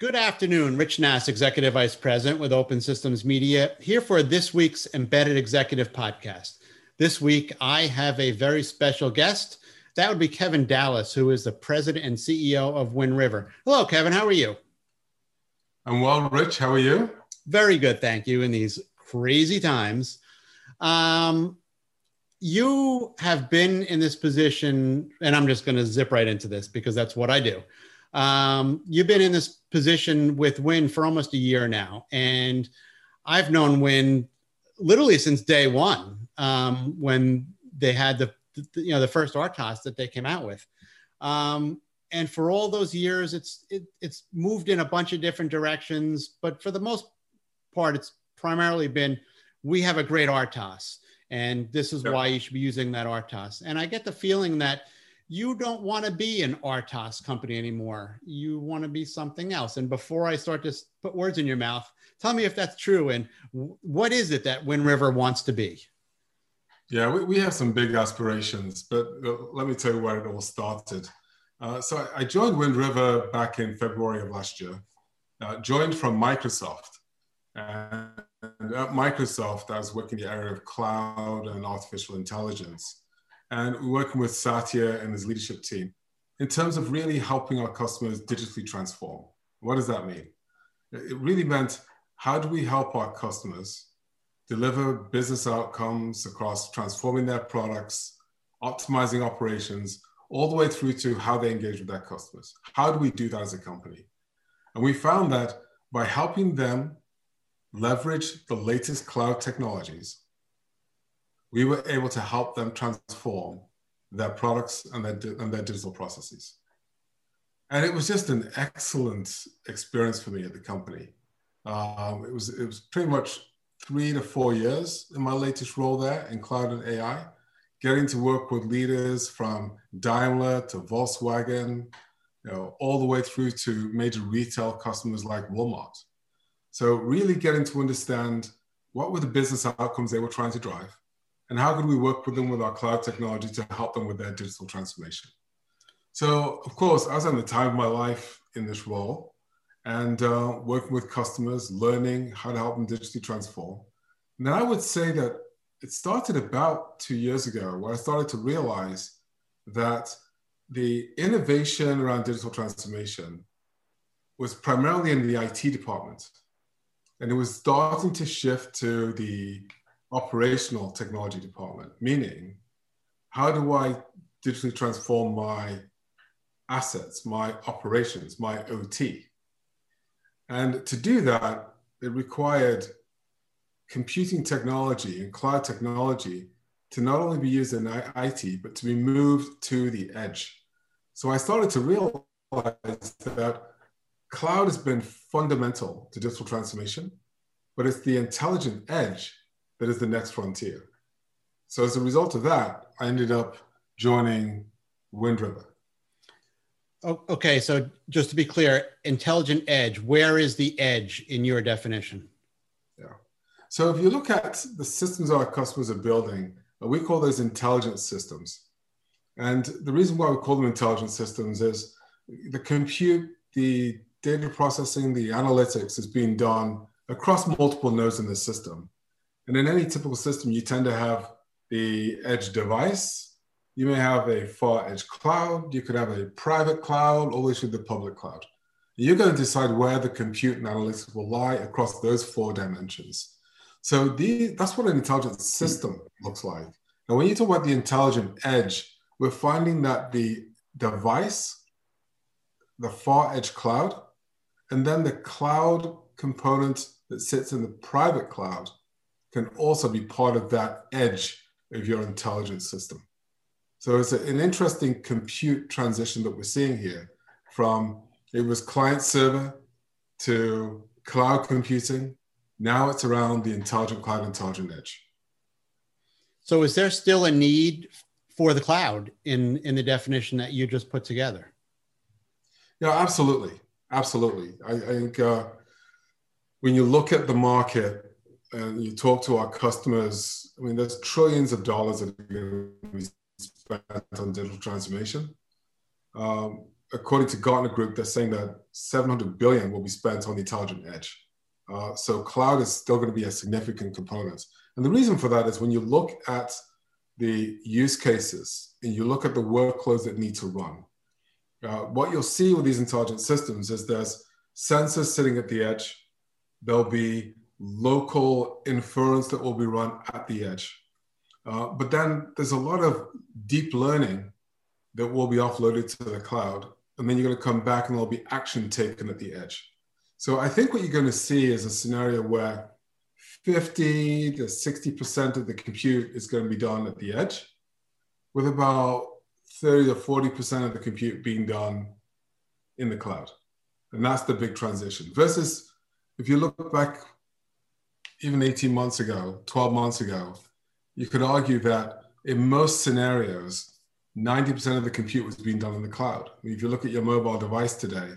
Good afternoon, Rich Nass, Executive Vice President with Open Systems Media, here for this week's Embedded Executive Podcast. This week, I have a very special guest. That would be Kevin Dallas, who is the President and CEO of Wind River. Hello, Kevin. How are you? I'm well, Rich. How are you? Very good, thank you. In these crazy times, um, you have been in this position, and I'm just going to zip right into this because that's what I do. Um, you've been in this position with Wind for almost a year now, and I've known Wind literally since day one um, when they had the, the, you know the first RTOS that they came out with. Um, and for all those years, it's it, it's moved in a bunch of different directions, but for the most part, it's primarily been we have a great RTOS and this is why you should be using that RTOS. And I get the feeling that you don't want to be an RTOS company anymore. You want to be something else. And before I start to put words in your mouth, tell me if that's true and what is it that Wind River wants to be? Yeah, we, we have some big aspirations, but uh, let me tell you where it all started. Uh, so I, joined Wind River back in February of last year, uh, joined from Microsoft. And at Microsoft, I was working in the area of cloud and artificial intelligence. And working with Satya and his leadership team in terms of really helping our customers digitally transform. What does that mean? It really meant how do we help our customers deliver business outcomes across transforming their products, optimizing operations, all the way through to how they engage with their customers. How do we do that as a company? And we found that by helping them leverage the latest cloud technologies, we were able to help them transform their products and their, and their digital processes. And it was just an excellent experience for me at the company. Um, it, was, it was pretty much three to four years in my latest role there in cloud and AI, getting to work with leaders from Daimler to Volkswagen, you know, all the way through to major retail customers like Walmart. So really getting to understand what were the business outcomes they were trying to drive and how could we work with them with our cloud technology to help them with their digital transformation. So of course, I was at the time of my life in this role and uh, working with customers, learning how to help them digitally transform. And then I would say that it started about two years ago where I started to realize that the innovation around digital transformation was primarily in the IT department and it was starting to shift to the operational technology department, meaning how do I digitally transform my assets, my operations, my OT? And to do that, it required computing technology and cloud technology to not only be used in IT, but to be moved to the edge. So I started to realize that cloud has been fundamental to digital transformation, but it's the intelligent edge that is the next frontier. So as a result of that, I ended up joining Wind River. Oh, okay, so just to be clear, intelligent edge, where is the edge in your definition? Yeah. So if you look at the systems our customers are building, uh, we call those intelligent systems. And the reason why we call them intelligent systems is the compute, the data processing, the analytics is being done across multiple nodes in the system. And in any typical system, you tend to have the edge device. You may have a far edge cloud. You could have a private cloud, way to the public cloud. You're going to decide where the compute and analytics will lie across those four dimensions. So the, that's what an intelligent system looks like. Now, when you talk about the intelligent edge, we're finding that the device, the far edge cloud, and then the cloud component that sits in the private cloud can also be part of that edge of your intelligence system. So it's an interesting compute transition that we're seeing here from it was client server to cloud computing. Now it's around the intelligent cloud, intelligent edge. So is there still a need for the cloud in, in the definition that you just put together? Yeah, absolutely. Absolutely. I, I think uh, when you look at the market and you talk to our customers, I mean, there's trillions of dollars that are going to be spent on digital transformation. Um, according to Gartner Group, they're saying that 700 billion will be spent on the intelligent edge. Uh, so cloud is still going to be a significant component. And the reason for that is when you look at the use cases and you look at the workloads that need to run, uh, what you'll see with these intelligent systems is there's sensors sitting at the edge. There'll be local inference that will be run at the edge. Uh, but then there's a lot of deep learning that will be offloaded to the cloud. And then you're going to come back and there'll be action taken at the edge. So I think what you're going to see is a scenario where 50 to 60% of the compute is going to be done at the edge, with about 30 to 40% of the compute being done in the cloud. And that's the big transition. Versus if you look back even 18 months ago, 12 months ago, you could argue that in most scenarios, 90% of the compute was being done in the cloud. If you look at your mobile device today,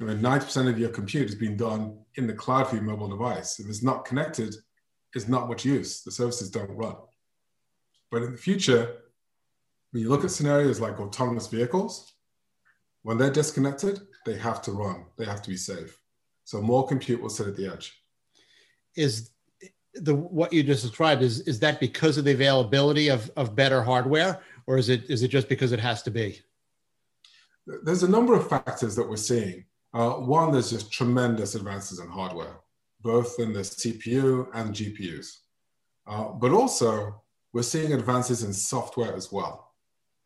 I mean, 90% of your compute is being done in the cloud for your mobile device. If it's not connected, it's not much use. The services don't run. But in the future, when you look at scenarios like autonomous vehicles, when they're disconnected, they have to run, they have to be safe. So more compute will sit at the edge. Is the what you just described is is that because of the availability of, of better hardware or is it is it just because it has to be there's a number of factors that we're seeing uh, one, there's just tremendous advances in hardware, both in the CPU and GPUs. Uh, but also, we're seeing advances in software as well.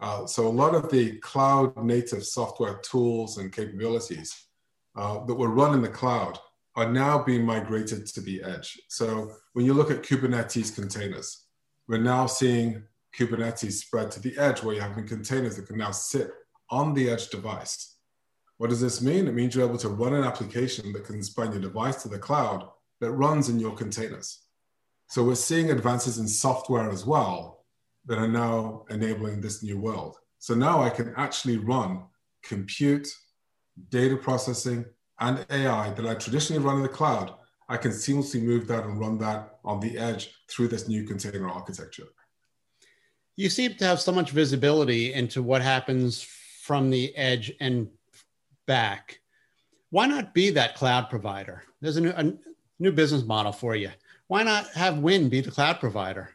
Uh, so a lot of the cloud native software tools and capabilities uh, that were run in the cloud are now being migrated to the edge. So when you look at Kubernetes containers, we're now seeing Kubernetes spread to the edge where you're having containers that can now sit on the edge device. What does this mean? It means you're able to run an application that can span your device to the cloud that runs in your containers. So we're seeing advances in software as well that are now enabling this new world. So now I can actually run compute, data processing, and AI that I traditionally run in the cloud. I can seamlessly move that and run that on the edge through this new container architecture. You seem to have so much visibility into what happens from the edge and back, why not be that cloud provider? There's a new, a new business model for you. Why not have Wind be the cloud provider?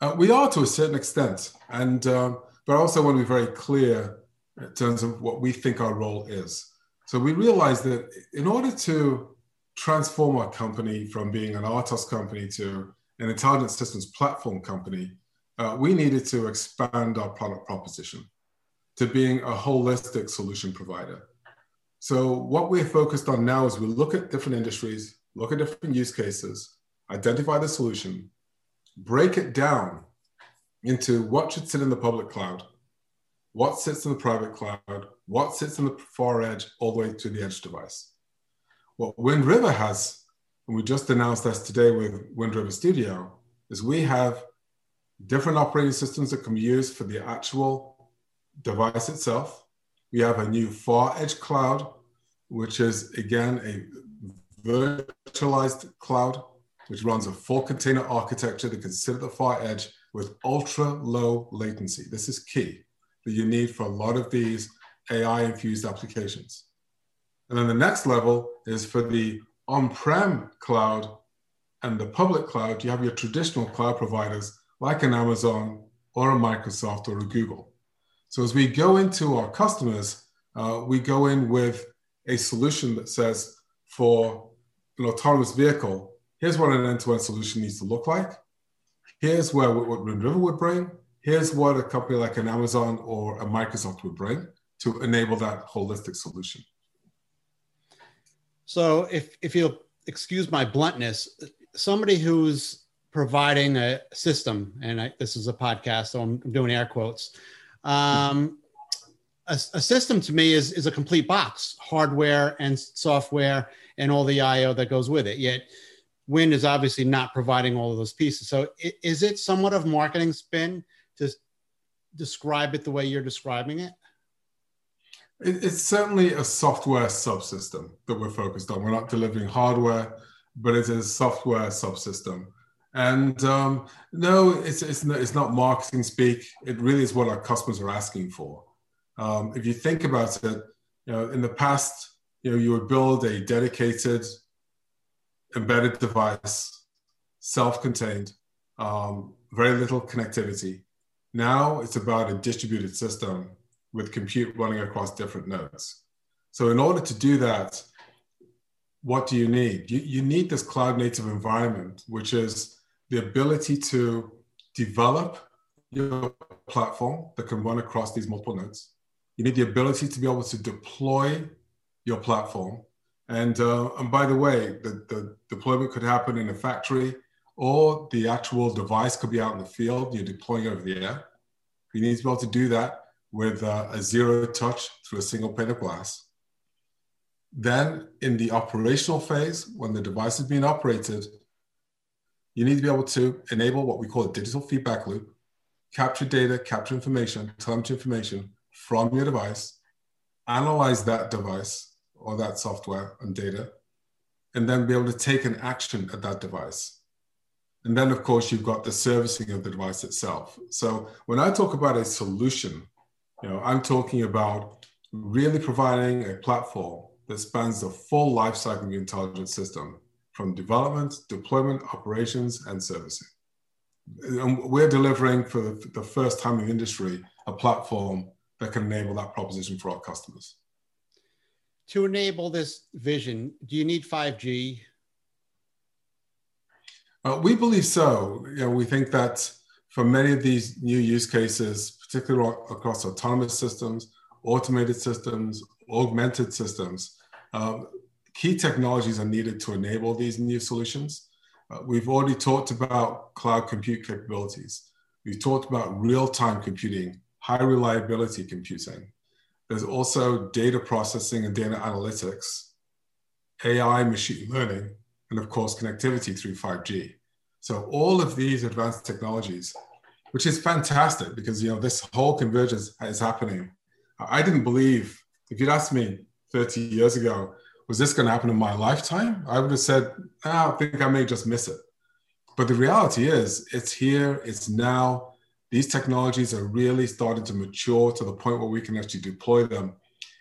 Uh, we are to a certain extent, and uh, but I also want to be very clear in terms of what we think our role is. So we realized that in order to transform our company from being an RTOS company to an intelligent systems platform company, uh, we needed to expand our product proposition to being a holistic solution provider. So what we're focused on now is we look at different industries, look at different use cases, identify the solution, break it down into what should sit in the public cloud, what sits in the private cloud, what sits in the far edge, all the way to the edge device. What Wind River has, and we just announced this today with Wind River Studio, is we have different operating systems that can be used for the actual device itself. We have a new far edge cloud, which is again a virtualized cloud, which runs a full container architecture that can sit at the far edge with ultra low latency. This is key that you need for a lot of these AI infused applications. And then the next level is for the on prem cloud and the public cloud, you have your traditional cloud providers like an Amazon or a Microsoft or a Google. So as we go into our customers, uh, we go in with a solution that says for an autonomous vehicle, here's what an end-to-end solution needs to look like. Here's where what Wind River would bring. Here's what a company like an Amazon or a Microsoft would bring to enable that holistic solution. So if, if you'll excuse my bluntness, somebody who's providing a system, and I, this is a podcast, so I'm doing air quotes, um, a, a, system to me is, is a complete box, hardware and software and all the IO that goes with it. Yet Wind is obviously not providing all of those pieces. So is it somewhat of marketing spin to describe it the way you're describing it? It's certainly a software subsystem that we're focused on. We're not delivering hardware, but it is a software subsystem. And um, no, it's, it's, not, it's not marketing speak. It really is what our customers are asking for. Um, if you think about it, you know, in the past, you know, you would build a dedicated embedded device, self-contained, um, very little connectivity. Now it's about a distributed system with compute running across different nodes. So in order to do that, what do you need? You, you need this cloud native environment, which is the ability to develop your platform that can run across these multiple nodes. You need the ability to be able to deploy your platform. And, uh, and by the way, the, the deployment could happen in a factory or the actual device could be out in the field. You're deploying over the air. You need to be able to do that with uh, a zero touch through a single pane of glass. Then in the operational phase, when the device is being operated, you need to be able to enable what we call a digital feedback loop, capture data, capture information, telemetry information from your device, analyze that device or that software and data, and then be able to take an action at that device. And then, of course, you've got the servicing of the device itself. So when I talk about a solution, you know, I'm talking about really providing a platform that spans the full lifecycle of the intelligence system from development, deployment, operations, and servicing. And we're delivering for the first time in the industry a platform that can enable that proposition for our customers. To enable this vision, do you need 5G? Uh, we believe so. You know, we think that for many of these new use cases, particularly across autonomous systems, automated systems, augmented systems, um, key technologies are needed to enable these new solutions. Uh, we've already talked about cloud compute capabilities. We've talked about real-time computing, high reliability computing. There's also data processing and data analytics, AI, machine learning, and of course, connectivity through 5G. So all of these advanced technologies, which is fantastic because you know this whole convergence is happening. I didn't believe, if you'd asked me 30 years ago, was this going to happen in my lifetime? I would have said, oh, I think I may just miss it. But the reality is, it's here, it's now. These technologies are really starting to mature to the point where we can actually deploy them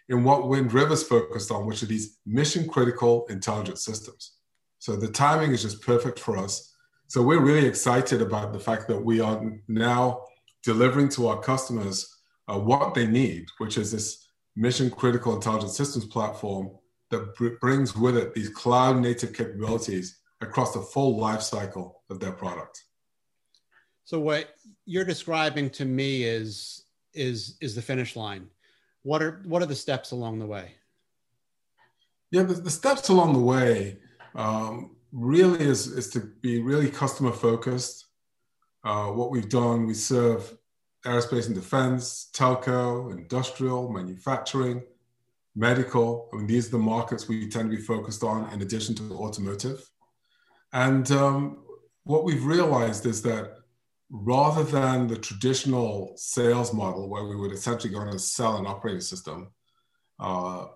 in what Wind River's focused on, which are these mission critical intelligent systems. So the timing is just perfect for us. So we're really excited about the fact that we are now delivering to our customers uh, what they need, which is this mission critical intelligent systems platform that br- brings with it these cloud native capabilities across the full life cycle of their product. So what you're describing to me is is is the finish line. What are what are the steps along the way? Yeah, the, the steps along the way um, really is is to be really customer focused. Uh, what we've done, we serve aerospace and defense, telco, industrial, manufacturing, medical. I mean, these are the markets we tend to be focused on in addition to automotive. And um, what we've realized is that rather than the traditional sales model where we would essentially go and sell an operating system, uh,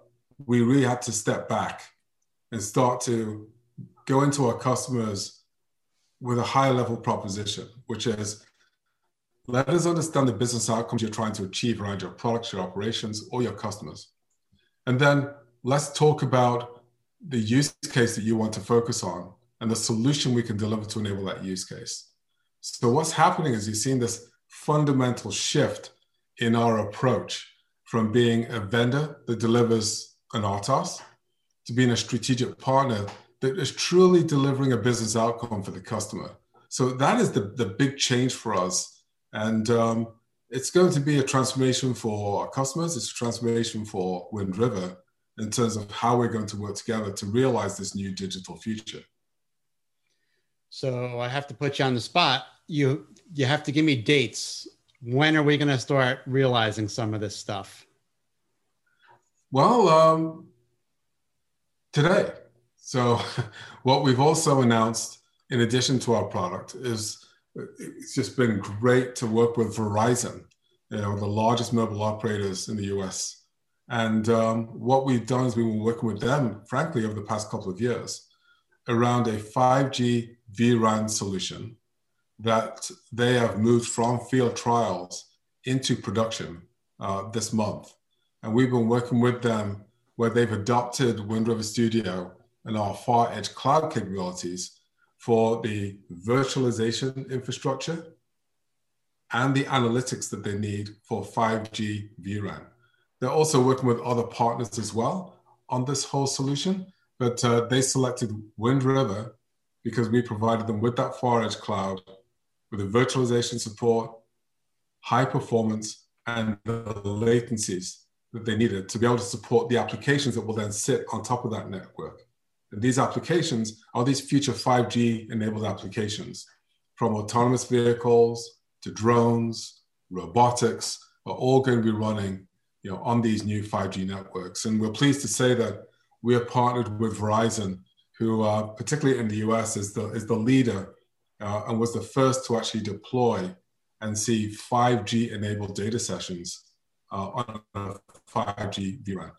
we really had to step back and start to go into our customers with a higher level proposition, which is let us understand the business outcomes you're trying to achieve around your products, your operations, or your customers. And then let's talk about the use case that you want to focus on and the solution we can deliver to enable that use case. So, what's happening is you're seeing this fundamental shift in our approach from being a vendor that delivers an RTOS to being a strategic partner that is truly delivering a business outcome for the customer. So, that is the, the big change for us. And um, it's going to be a transformation for our customers. It's a transformation for Wind River in terms of how we're going to work together to realize this new digital future. So I have to put you on the spot. You you have to give me dates. When are we going to start realizing some of this stuff? Well, um, today. So what we've also announced, in addition to our product, is it's just been great to work with Verizon, you know, the largest mobile operators in the US. And um, what we've done is we've been working with them, frankly, over the past couple of years around a 5G vRAN solution that they have moved from field trials into production uh, this month. And we've been working with them where they've adopted Wind River Studio and our far edge cloud capabilities for the virtualization infrastructure and the analytics that they need for 5G vRAN. They're also working with other partners as well on this whole solution, but uh, they selected Wind River because we provided them with that far edge cloud with the virtualization support, high performance, and the latencies that they needed to be able to support the applications that will then sit on top of that network. These applications are these future 5G enabled applications from autonomous vehicles to drones, robotics are all going to be running you know, on these new 5G networks. And we're pleased to say that we have partnered with Verizon, who uh, particularly in the US is the, is the leader uh, and was the first to actually deploy and see 5G enabled data sessions uh, on a 5G vRAN.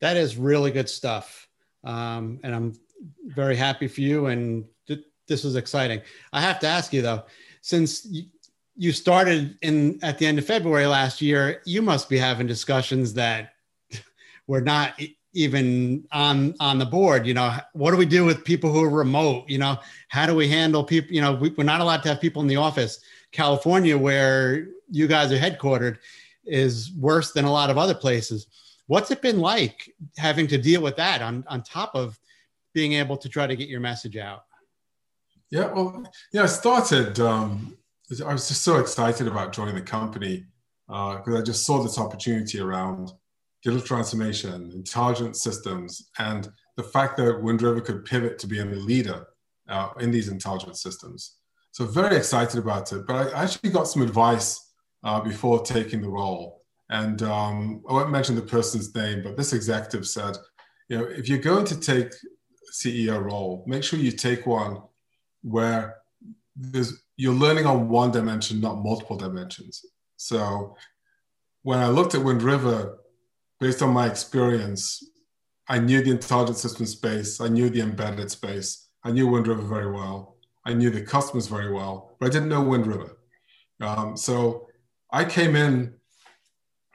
That is really good stuff. Um, and I'm very happy for you. And th- this is exciting. I have to ask you though, since you, you started in at the end of February last year, you must be having discussions that were not even on on the board you know what do we do with people who are remote you know how do we handle people you know we, are not allowed to have people in the office california where you guys are headquartered is worse than a lot of other places what's it been like having to deal with that on on top of being able to try to get your message out yeah well yeah i started um i was just so excited about joining the company because uh, i just saw this opportunity around digital transformation, intelligent systems, and the fact that Wind River could pivot to being a leader uh, in these intelligent systems. So very excited about it. But I actually got some advice uh, before taking the role. And um, I won't mention the person's name, but this executive said, you know, if you're going to take CEO role, make sure you take one where there's, you're learning on one dimension, not multiple dimensions. So when I looked at Wind River, based on my experience, I knew the intelligent system space, I knew the embedded space, I knew Wind River very well, I knew the customers very well, but I didn't know Wind River. Um, so I came in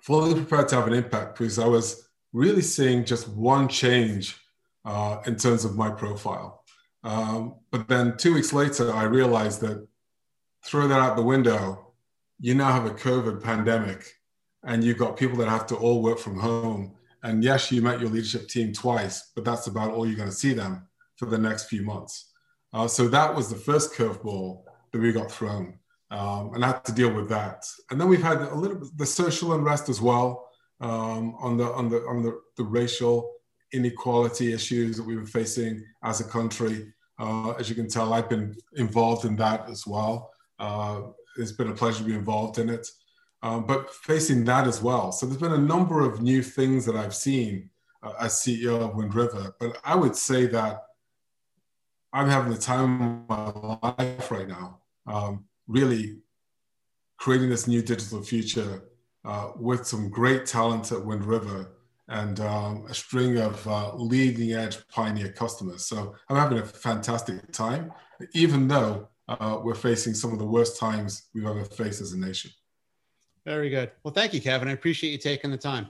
fully prepared to have an impact because I was really seeing just one change uh, in terms of my profile. Um, but then two weeks later, I realized that throw that out the window, you now have a COVID pandemic and you've got people that have to all work from home. And yes, you met your leadership team twice, but that's about all you're going to see them for the next few months. Uh, so that was the first curveball that we got thrown, um, and had to deal with that. And then we've had a little bit the social unrest as well um, on the on the on the, the racial inequality issues that we were facing as a country. Uh, as you can tell, I've been involved in that as well. Uh, it's been a pleasure to be involved in it um, but facing that as well. So there's been a number of new things that I've seen uh, as CEO of Wind River. But I would say that I'm having the time of my life right now, um, really creating this new digital future uh, with some great talent at Wind River and um, a string of uh, leading edge pioneer customers. So I'm having a fantastic time, even though uh, we're facing some of the worst times we've ever faced as a nation. Very good. Well, thank you, Kevin. I appreciate you taking the time.